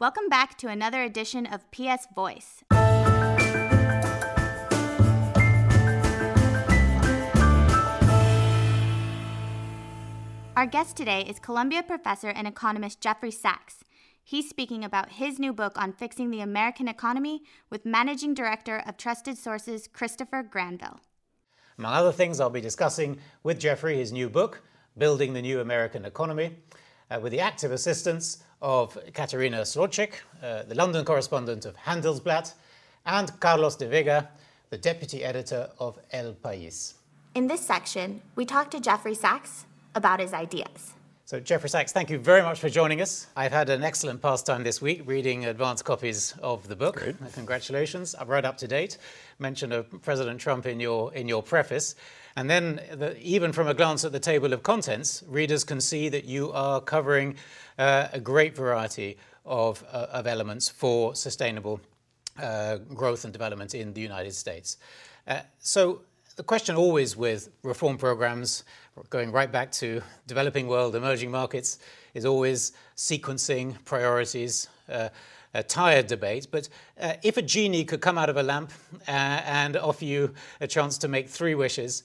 Welcome back to another edition of PS Voice. Our guest today is Columbia professor and economist Jeffrey Sachs. He's speaking about his new book on fixing the American economy with managing director of Trusted Sources Christopher Granville. Among other things, I'll be discussing with Jeffrey his new book, Building the New American Economy, uh, with the active assistance of Katerina Słodczyk, uh, the London correspondent of Handelsblatt, and Carlos de Vega, the deputy editor of El País. In this section, we talk to Jeffrey Sachs about his ideas. So, Jeffrey Sachs, thank you very much for joining us. I've had an excellent pastime this week reading advanced copies of the book. Great. Congratulations. I'm right up to date. Mention of President Trump in your, in your preface. And then, the, even from a glance at the table of contents, readers can see that you are covering uh, a great variety of, uh, of elements for sustainable uh, growth and development in the United States. Uh, so, the question always with reform programs, going right back to developing world, emerging markets, is always sequencing, priorities, uh, a tired debate. But uh, if a genie could come out of a lamp uh, and offer you a chance to make three wishes,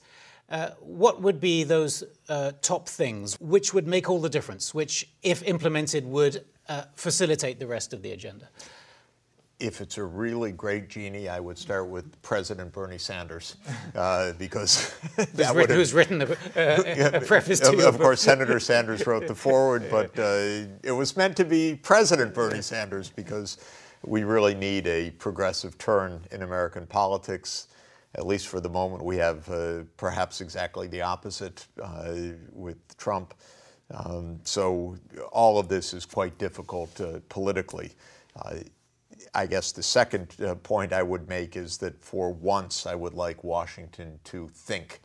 uh, what would be those uh, top things which would make all the difference, which, if implemented, would uh, facilitate the rest of the agenda? If it's a really great genie, I would start with President Bernie Sanders, uh, because who's, written, who's written a, uh, a preface to Of, of course, Senator Sanders wrote the foreword, but uh, it was meant to be President Bernie Sanders because we really need a progressive turn in American politics. At least for the moment, we have uh, perhaps exactly the opposite uh, with Trump. Um, so all of this is quite difficult uh, politically. I guess the second uh, point I would make is that for once I would like Washington to think.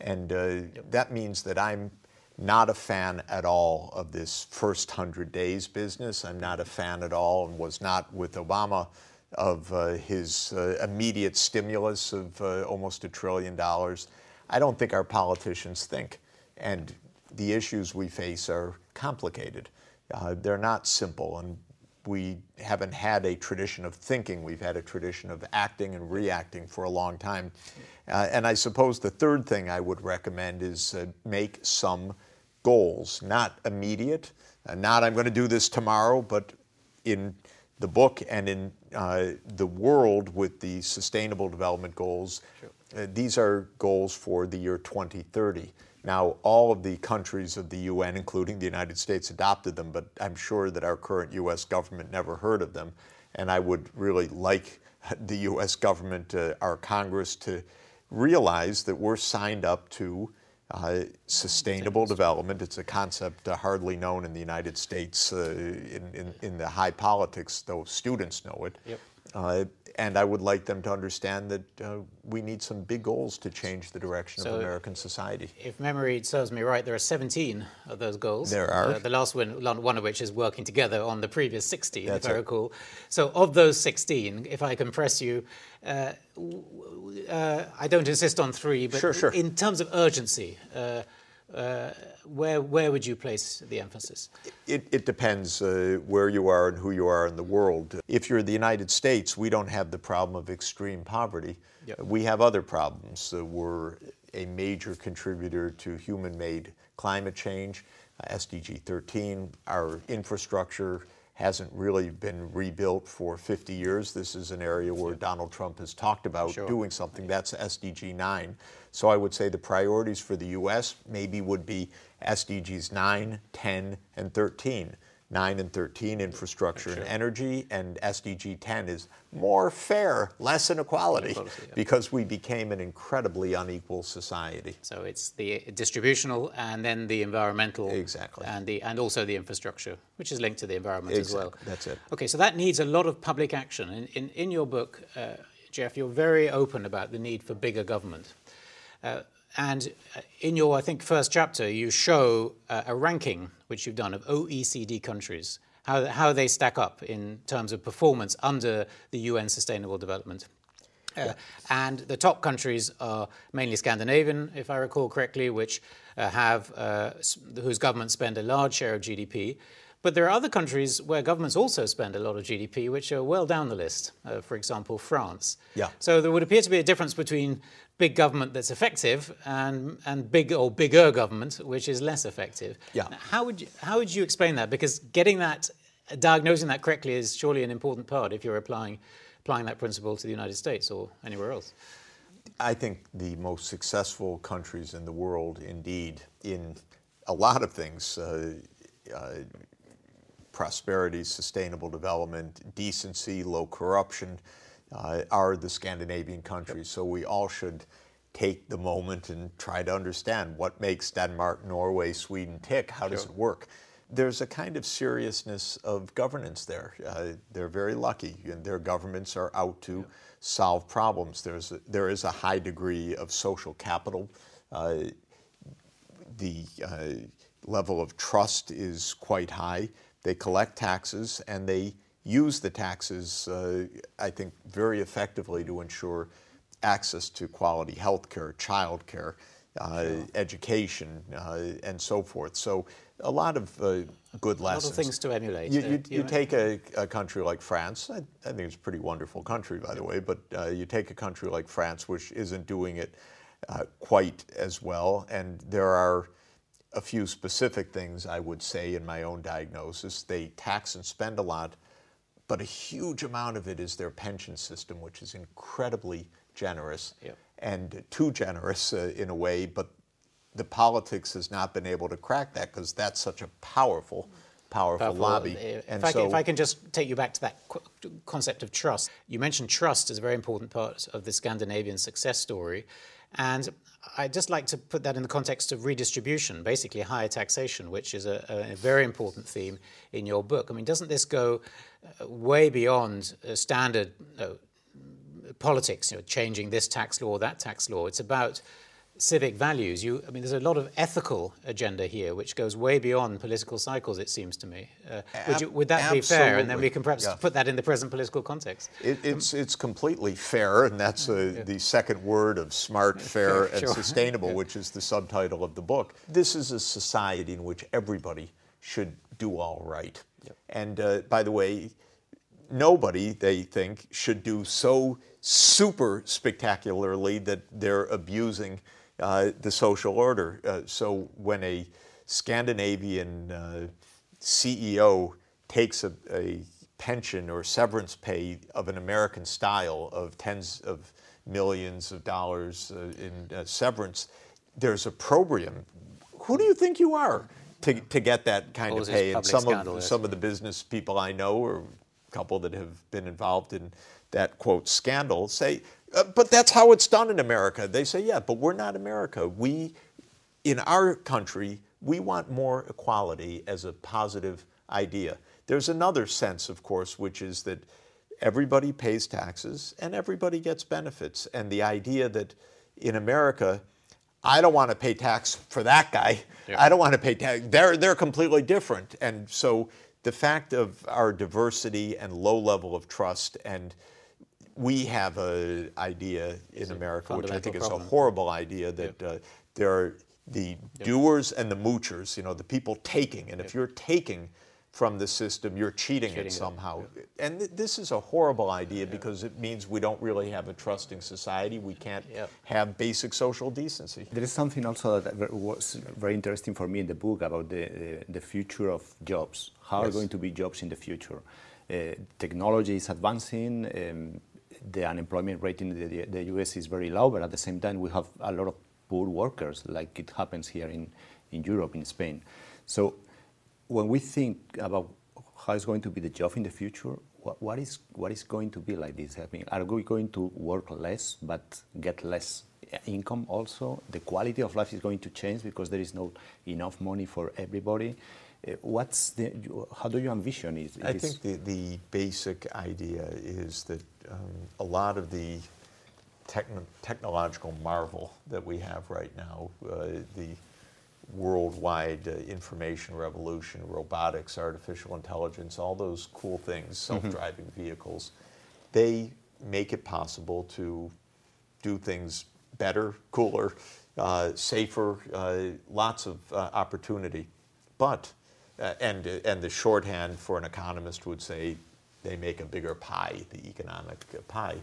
And uh, yep. that means that I'm not a fan at all of this first 100 days business. I'm not a fan at all and was not with Obama of uh, his uh, immediate stimulus of uh, almost a trillion dollars. I don't think our politicians think. And the issues we face are complicated. Uh, they're not simple. And we haven't had a tradition of thinking. We've had a tradition of acting and reacting for a long time. Uh, and I suppose the third thing I would recommend is uh, make some goals, not immediate, uh, not I'm going to do this tomorrow, but in the book and in uh, the world with the Sustainable Development Goals, sure. Uh, these are goals for the year 2030. Now, all of the countries of the UN, including the United States, adopted them, but I'm sure that our current US government never heard of them. And I would really like the US government, uh, our Congress, to realize that we're signed up to uh, sustainable development. It's a concept uh, hardly known in the United States uh, in, in, in, the high politics, though students know it. Yep. Uh, and I would like them to understand that uh, we need some big goals to change the direction so of American society. If memory serves me right, there are 17 of those goals. There are. Uh, the last one, one of which is working together on the previous 16, That's if I recall. So, of those 16, if I can press you, uh, uh I don't insist on three, but sure, sure. in terms of urgency, uh, where, where would you place the emphasis? It, it depends uh, where you are and who you are in the world. If you're the United States, we don't have the problem of extreme poverty. Yep. We have other problems. Uh, we're a major contributor to human made climate change, uh, SDG 13, our infrastructure hasn't really been rebuilt for 50 years. This is an area where Donald Trump has talked about sure. doing something. That's SDG 9. So I would say the priorities for the U.S. maybe would be SDGs 9, 10, and 13. 9 and 13 infrastructure sure. and energy, and SDG 10 is more fair, less inequality, yeah. because we became an incredibly unequal society. So it's the distributional and then the environmental. Exactly. And, the, and also the infrastructure, which is linked to the environment exactly. as well. That's it. Okay, so that needs a lot of public action. In, in, in your book, uh, Jeff, you're very open about the need for bigger government. Uh, and uh, in your, I think, first chapter, you show uh, a ranking which you've done of OECD countries, how, how they stack up in terms of performance under the UN Sustainable Development. Uh, and the top countries are mainly Scandinavian, if I recall correctly, which uh, have uh, whose governments spend a large share of GDP. But there are other countries where governments also spend a lot of GDP, which are well down the list. Uh, for example, France. Yeah. So there would appear to be a difference between big government that's effective and, and big or bigger government which is less effective. Yeah. How would you, how would you explain that? Because getting that, diagnosing that correctly is surely an important part if you're applying applying that principle to the United States or anywhere else. I think the most successful countries in the world, indeed, in a lot of things. Uh, uh, prosperity, sustainable development, decency, low corruption uh, are the Scandinavian countries. So we all should take the moment and try to understand what makes Denmark, Norway, Sweden tick. How does it work? There's a kind of seriousness of governance there. Uh, they're very lucky, and their governments are out to yep. solve problems. There's a, there is a high degree of social capital. Uh, the uh, level of trust is quite high. They collect taxes and they use the taxes, uh, I think, very effectively to ensure access to quality health care, child care, uh, education, uh, and so forth. So, a lot of uh, good lessons. A lot of things to emulate. You, you, you take a, a, country like France, I, I, think it's a pretty wonderful country, by the way, but uh, you take a country like France, which isn't doing it uh, quite as well, and there are a few specific things I would say in my own diagnosis. They tax and spend a lot, but a huge amount of it is their pension system, which is incredibly generous yep. and too generous uh, in a way, but the politics has not been able to crack that because that's such a powerful, powerful, powerful lobby. If, and I, so, if I can just take you back to that concept of trust, you mentioned trust as a very important part of the Scandinavian success story. And I'd just like to put that in the context of redistribution, basically higher taxation, which is a, a very important theme in your book. I mean, doesn't this go uh, way beyond standard uh, politics, you know, changing this tax law, that tax law? It's about civic values. You, I mean, there's a lot of ethical agenda here, which goes way beyond political cycles. It seems to me. Uh, would, you, would, that Absolutely. be fair? And then we can perhaps yeah. put that in the present political context. It, it's it's completely fair, and that's uh, yeah. the second word of smart, fair, and sustainable, yeah. which is the subtitle of the book. This is a society in which everybody should do all right. And uh, by the way, nobody they think should do so super spectacularly that they're abusing uh, the social order. Uh, so when a Scandinavian uh, CEO takes a, a, pension or severance pay of an American style of tens of millions of dollars uh, in uh, severance, there's a program. Who do you think you are to, to get that kind of pay? And some of some of the business people I know, or a couple that have been involved in that quote scandal, say uh, but that's how it's done in America. They say, yeah, but we're not America. We, in our country, we want more equality as a positive idea. There's another sense, of course, which is that everybody pays taxes and everybody gets benefits. And the idea that in America, I don't want to pay tax for that guy. Yeah. I don't want to pay tax. They're, they're completely different. And so the fact of our diversity and low level of trust and we have an idea in America, which I think is a horrible idea, that uh, there are the doers and the moochers, you know, the people taking. And if you're taking from the system, you're cheating, cheating it somehow. It. And th- this is a horrible idea yeah. because it means we don't really have a trusting society. We can't yeah. have basic social decency. There is something also that was very interesting for me in the book about the, the, the future of jobs. How yes. are going to be jobs in the future? Uh, technology is advancing. Um, the unemployment rate in the, the US is very low, but at the same time, we have a lot of poor workers, like it happens here in, in Europe, in Spain. So when we think about how it's going to be the job in the future, what, what, is, what is going to be like this? I mean, are we going to work less but get less income also? The quality of life is going to change because there is no enough money for everybody. Uh, what's the, how do you envision it? I think the, the basic idea is that um, a lot of the techn- technological marvel that we have right now, uh, the worldwide uh, information revolution, robotics, artificial intelligence, all those cool things, self driving mm-hmm. vehicles, they make it possible to do things better, cooler, uh, safer, uh, lots of uh, opportunity. But uh, and, and the shorthand for an economist would say they make a bigger pie, the economic pie.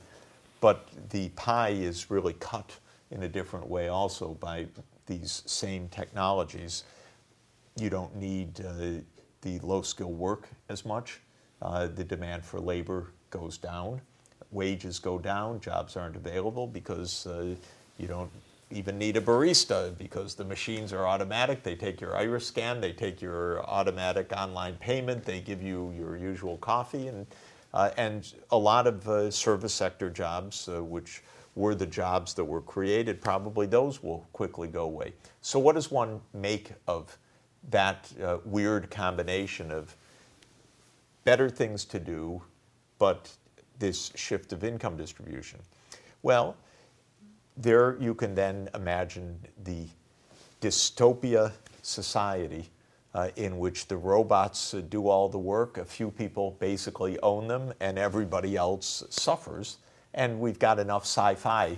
But the pie is really cut in a different way also by these same technologies. You don't need uh, the low skill work as much. Uh, the demand for labor goes down. Wages go down. Jobs aren't available because uh, you don't even need a barista because the machines are automatic. They take your iris scan, they take your automatic online payment, they give you your usual coffee, and uh, and a lot of uh, service sector jobs, uh, which were the jobs that were created, probably those will quickly go away. So, what does one make of that uh, weird combination of better things to do, but this shift of income distribution? Well, there you can then imagine the dystopia society uh, in which the robots uh, do all the work, a few people basically own them, and everybody else suffers. And we've got enough sci fi,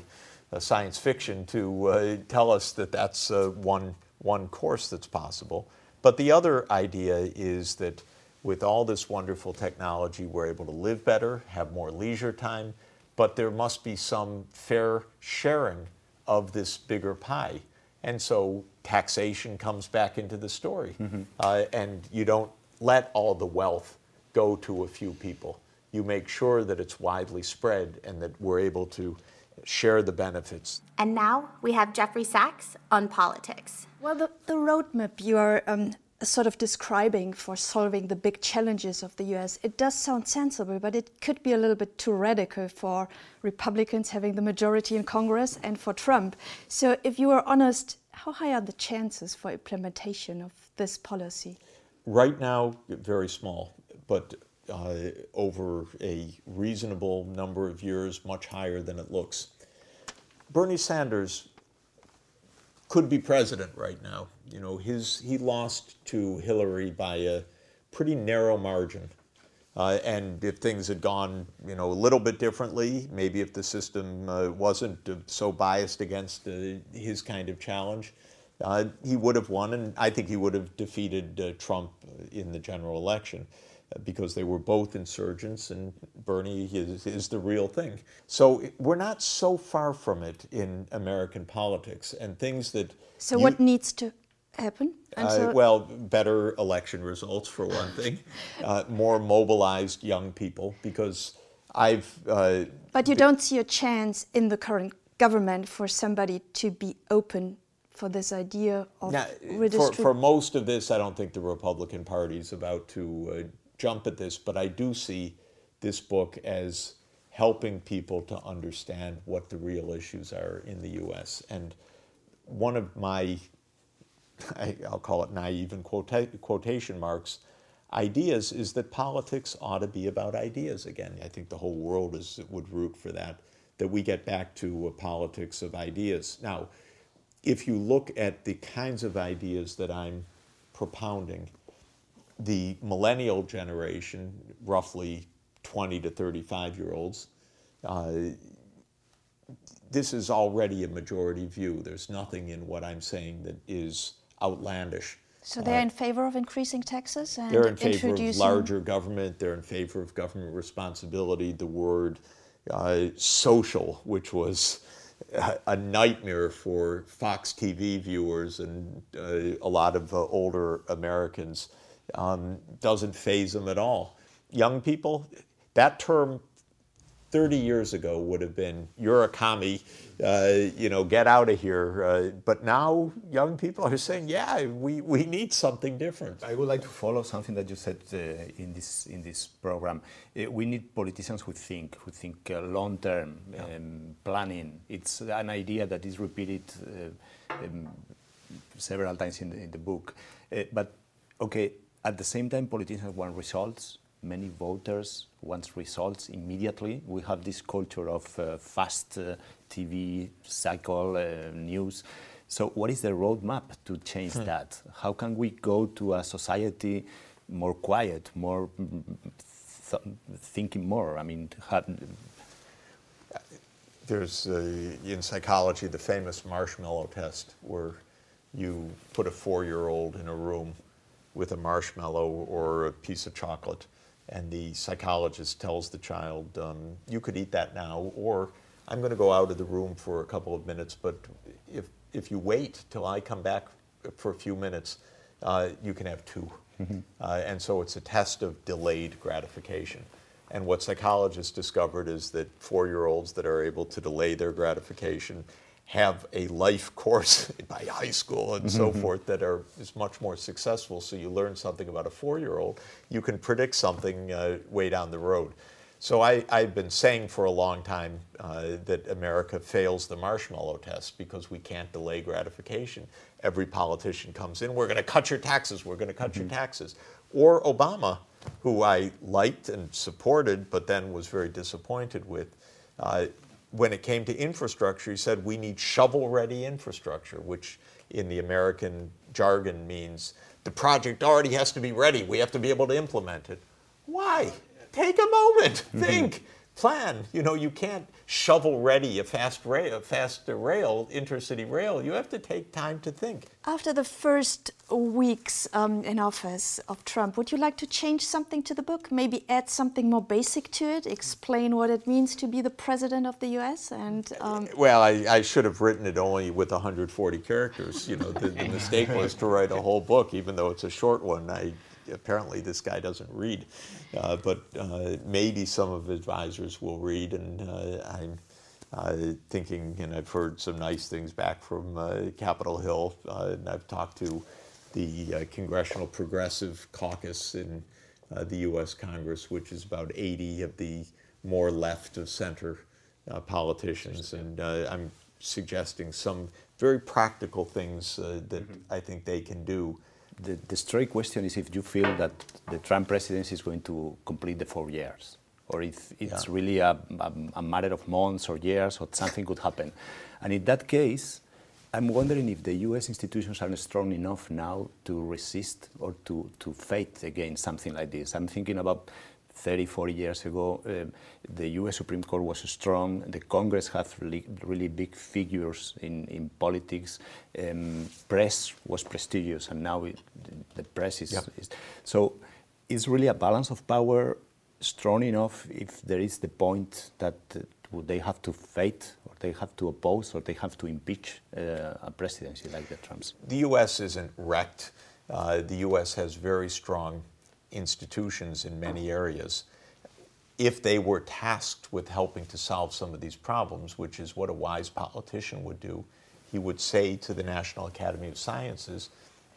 uh, science fiction, to uh, tell us that that's uh, one, one course that's possible. But the other idea is that with all this wonderful technology, we're able to live better, have more leisure time, but there must be some fair sharing of this bigger pie. And so taxation comes back into the story. Mm-hmm. Uh, and you don't let all the wealth go to a few people. You make sure that it's widely spread and that we're able to share the benefits. And now we have Jeffrey Sachs on politics. Well, the, the roadmap you are um, sort of describing for solving the big challenges of the US, it does sound sensible, but it could be a little bit too radical for Republicans having the majority in Congress and for Trump. So, if you are honest, how high are the chances for implementation of this policy? Right now, very small, but uh, over a reasonable number of years, much higher than it looks. Bernie Sanders could be president right now. You know, his he lost to Hillary by a pretty narrow margin. Uh, and if things had gone, you know, a little bit differently, maybe if the system uh, wasn't uh, so biased against uh, his kind of challenge, uh, he would have won, and I think he would have defeated Trump in the general election because they were both insurgents, and Bernie is, is, the real thing. So we're not so far from it in American politics, and things that. So, you, what needs to happen? Uh, well, better election results, for one thing, uh, more mobilized young people, because I've. Uh, but you don't see a chance in the current government for somebody to be open for this idea of now, for, for, most of this, I don't think the Republican Party is about to uh, jump at this, but I do see this book as helping people to understand what the real issues are in the U.S. And one of my, I, will call it naive in quota, quotation marks, ideas is that politics ought to be about ideas again. I think the whole world is, would root for that, that we get back to a politics of ideas. Now, if you look at the kinds of ideas that I'm propounding, the millennial generation, roughly 20 to 35 year olds, uh, this is already a majority view. There's nothing in what I'm saying that is outlandish. So they're uh, in favor of increasing taxes and they're in favor of larger government. They're in favor of government responsibility. The word uh, social, which was a nightmare for Fox TV viewers and uh, a lot of uh, older Americans um, doesn't phase them at all. Young people, that term 30 years ago would have been, you're a commie, uh, you know, get out of here. Uh, but now young people are saying, yeah, we, we need something different. I would like to follow something that you said uh, in, this, in this program. Uh, we need politicians who think, who think uh, long term, yeah. um, planning. It's an idea that is repeated uh, um, several times in the, in the book. but, okay, at the same time, politicians want results. Many voters want results immediately. We have this culture of uh, fast uh, TV cycle uh, news. So, what is the roadmap to change hmm. that? How can we go to a society more quiet, more th thinking more? I mean, there's in psychology the famous marshmallow test, where you put a four-year-old in a room with a marshmallow or a piece of chocolate, and the psychologist tells the child, um, "You could eat that now," or "I'm going to go out of the room for a couple of minutes, but if if you wait till I come back for a few minutes, uh, you can have 2 mm-hmm. uh, and so it's a test of delayed gratification. And what psychologists discovered is that four year olds that are able to delay their gratification have a life course by high school and so mm-hmm. forth that are is much more successful. So you learn something about a four year old, you can predict something uh, way down the road. So I, have been saying for a long time uh, that America fails the marshmallow test because we can't delay gratification. Every politician comes in, we're going to cut your taxes, we're going to cut mm-hmm. your taxes. Or Obama, who I liked and supported, but then was very disappointed with. Uh, when it came to infrastructure, he said we need shovel ready infrastructure, which in the American jargon means the project already has to be ready. We have to be able to implement it. Why? take a moment, mm-hmm. think, plan. You know, you can't shovel ready a fast rail, a fast rail, intercity rail. You have to take time to think. After the first weeks um, in office of Trump, would you like to change something to the book? Maybe add something more basic to it? Explain what it means to be the president of the U.S. And um... well, I, I, should have written it only with 140 characters. You know, the, the mistake was to write a whole book, even though it's a short one. I apparently this guy doesn't read, uh, but uh, maybe some of his advisors will read, and uh, I'm uh, thinking, and I've heard some nice things back from uh, Capitol Hill, and I've talked to the Congressional Progressive Caucus in the U.S. Congress, which is about 80 of the more left of center politicians, and I'm suggesting some very practical things that mm-hmm. I think they can do the, the straight question is if you feel that the Trump presidency is going to complete the four years, or if it's yeah. really a, a, a, matter of months or years, or something could happen. And in that case, I'm wondering if the US institutions are strong enough now to resist or to, to fight against something like this. I'm thinking about 30, 40 years ago, uh, the US Supreme Court was strong. The Congress had really, really big figures in, in politics. Um, press was prestigious, and now it, the press is, is. So it's really a balance of power strong enough if there is the point that uh, they have to fight or they have to oppose or they have to impeach uh, a presidency like the Trump's. The U.S. isn't wrecked. Uh, the U.S. has very strong institutions in many areas, if they were tasked with helping to solve some of these problems, which is what a wise politician would do, he would say to the National Academy of Sciences,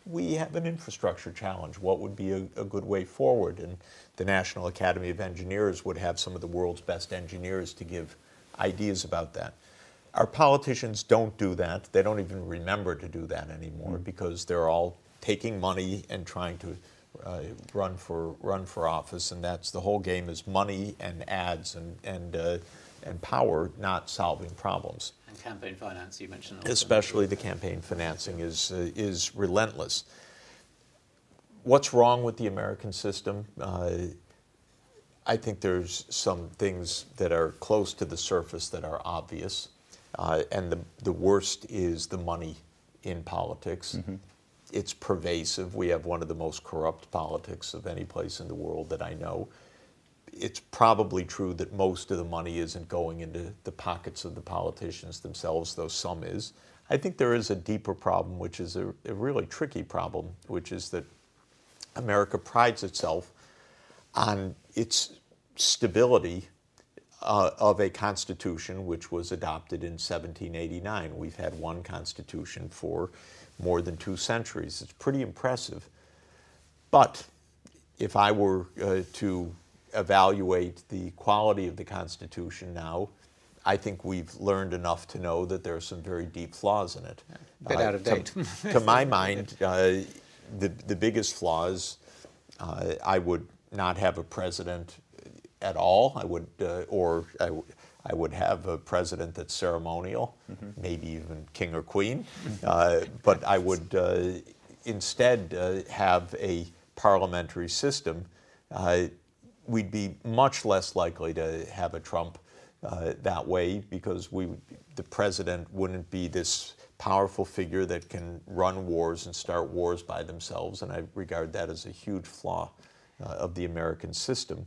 we have an infrastructure challenge. What would be a, a, good way forward? And the National Academy of Engineers would have some of the world's best engineers to give ideas about that. Our politicians don't do that. They don't even remember to do that anymore mm. because they're all taking money and trying to uh, run for run for office, and that's the whole game is money and ads and and uh, and power, not solving problems. And campaign finance, you mentioned. Also. Especially the campaign financing is uh, is relentless. What's wrong with the American system? Uh, I think there's some things that are close to the surface that are obvious, uh, and the the worst is the money in politics. Mm-hmm it's pervasive. We have one of the most corrupt politics of any place in the world that I know. It's probably true that most of the money isn't going into the pockets of the politicians themselves, though some is. I think there is a deeper problem, which is a, a really tricky problem, which is that America prides itself on its stability uh, of a constitution which was adopted in 1789. We've had one constitution for more than two centuries. It's pretty impressive. But if I were uh, to evaluate the quality of the Constitution now, I think we've learned enough to know that there are some very deep flaws in it. A bit uh, out of date. To, to my mind, uh, the, the biggest flaws, uh, I would not have a president at all. I would, uh, or I, I would have a president that's ceremonial, mm-hmm. maybe even king or queen, uh, but I would uh, instead uh, have a parliamentary system. Uh, we'd be much less likely to have a Trump uh, that way because we, the president wouldn't be this powerful figure that can run wars and start wars by themselves, and I regard that as a huge flaw uh, of the American system.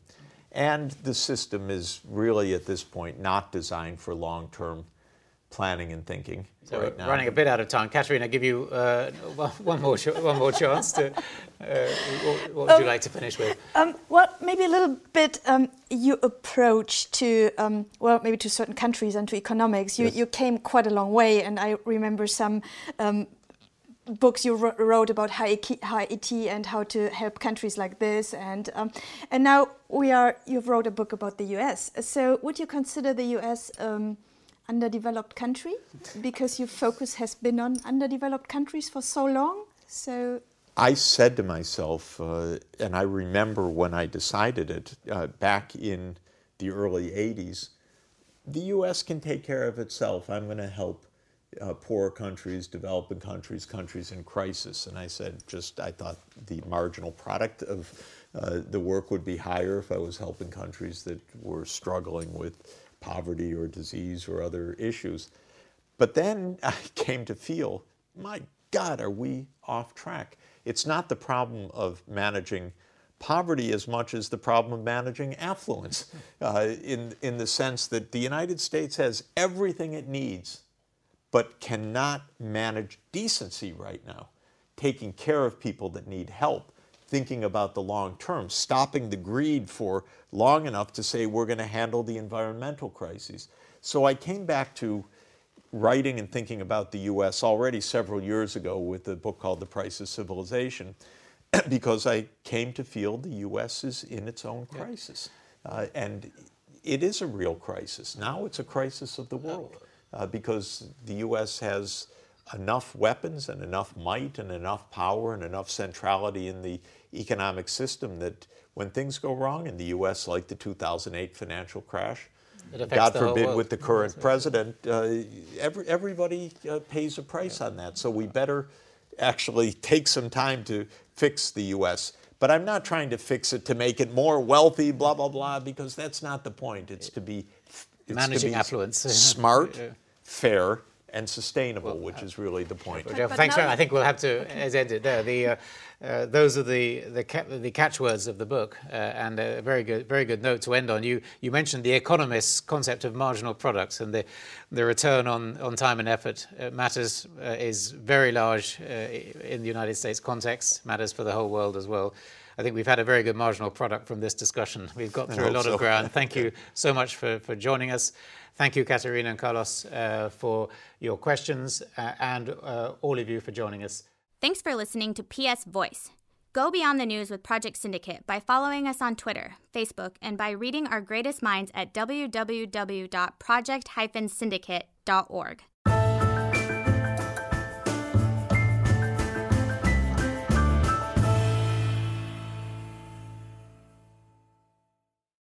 And the system is really at this point not designed for long term planning and thinking. So right we're now. running a bit out of time. Katerina, I give you uh, one more one more chance. To, uh, what, what would you like to finish with? Um, well, maybe a little bit um, your approach to um, well, maybe to certain countries and to economics. You Yes. you came quite a long way, and I remember some. Books you wrote about Haiti and how to help countries like this, and um, and now we are. You've wrote a book about the U.S. So would you consider the U.S. Um, underdeveloped country because your focus has been on underdeveloped countries for so long? So I said to myself, uh, and I remember when I decided it uh, back in the early 80s, the U.S. can take care of itself. I'm going to help uh, poor countries, developing countries, countries in crisis. And I said, just, I thought the marginal product of uh, the work would be higher if I was helping countries that were struggling with poverty or disease or other issues. But then I came to feel, my God, are we off track? It's not the problem of managing poverty as much as the problem of managing affluence, uh, in, in the sense that the United States has everything it needs, but cannot manage decency right now, taking care of people that need help, thinking about the long term, stopping the greed for long enough to say we're going to handle the environmental crises. So I came back to writing and thinking about the US already several years ago with a book called The Price of Civilization because I came to feel the US is in its own crisis. Uh, and it is a real crisis. Now it's a crisis of the world uh, because the US has enough weapons and enough might and enough power and enough centrality in the economic system that when things go wrong in the US, like the 2008 financial crash, God forbid, with the current president, uh, every, everybody uh, pays a price on that. So we better actually take some time to fix the U.S. But I'm not trying to fix it to make it more wealthy, blah blah blah, because that's not the point. It's to be it's to Managing be affluence. smart, Yeah. fair, and sustainable, which is really the point. Jeff, but thanks now- very much. I think we'll have to uh, end it there. The, uh, uh, those are the the, ca- the catchwords of the book, uh, and a very good very good note to end on. You you mentioned the economist's concept of marginal products and the the return on, on time and effort uh, matters uh, is very large uh, in the United States context. Matters for the whole world as well. I think we've had a very good marginal product from this discussion. We've got through a lot so. of ground. Thank you so much for, for joining us. Thank you, Katerina and Carlos, uh, for your questions, uh, and uh, all of you for joining us. Thanks for listening to PS Voice. Go beyond the news with Project Syndicate by following us on Twitter, Facebook, and by reading our greatest minds at www.project-syndicate.org.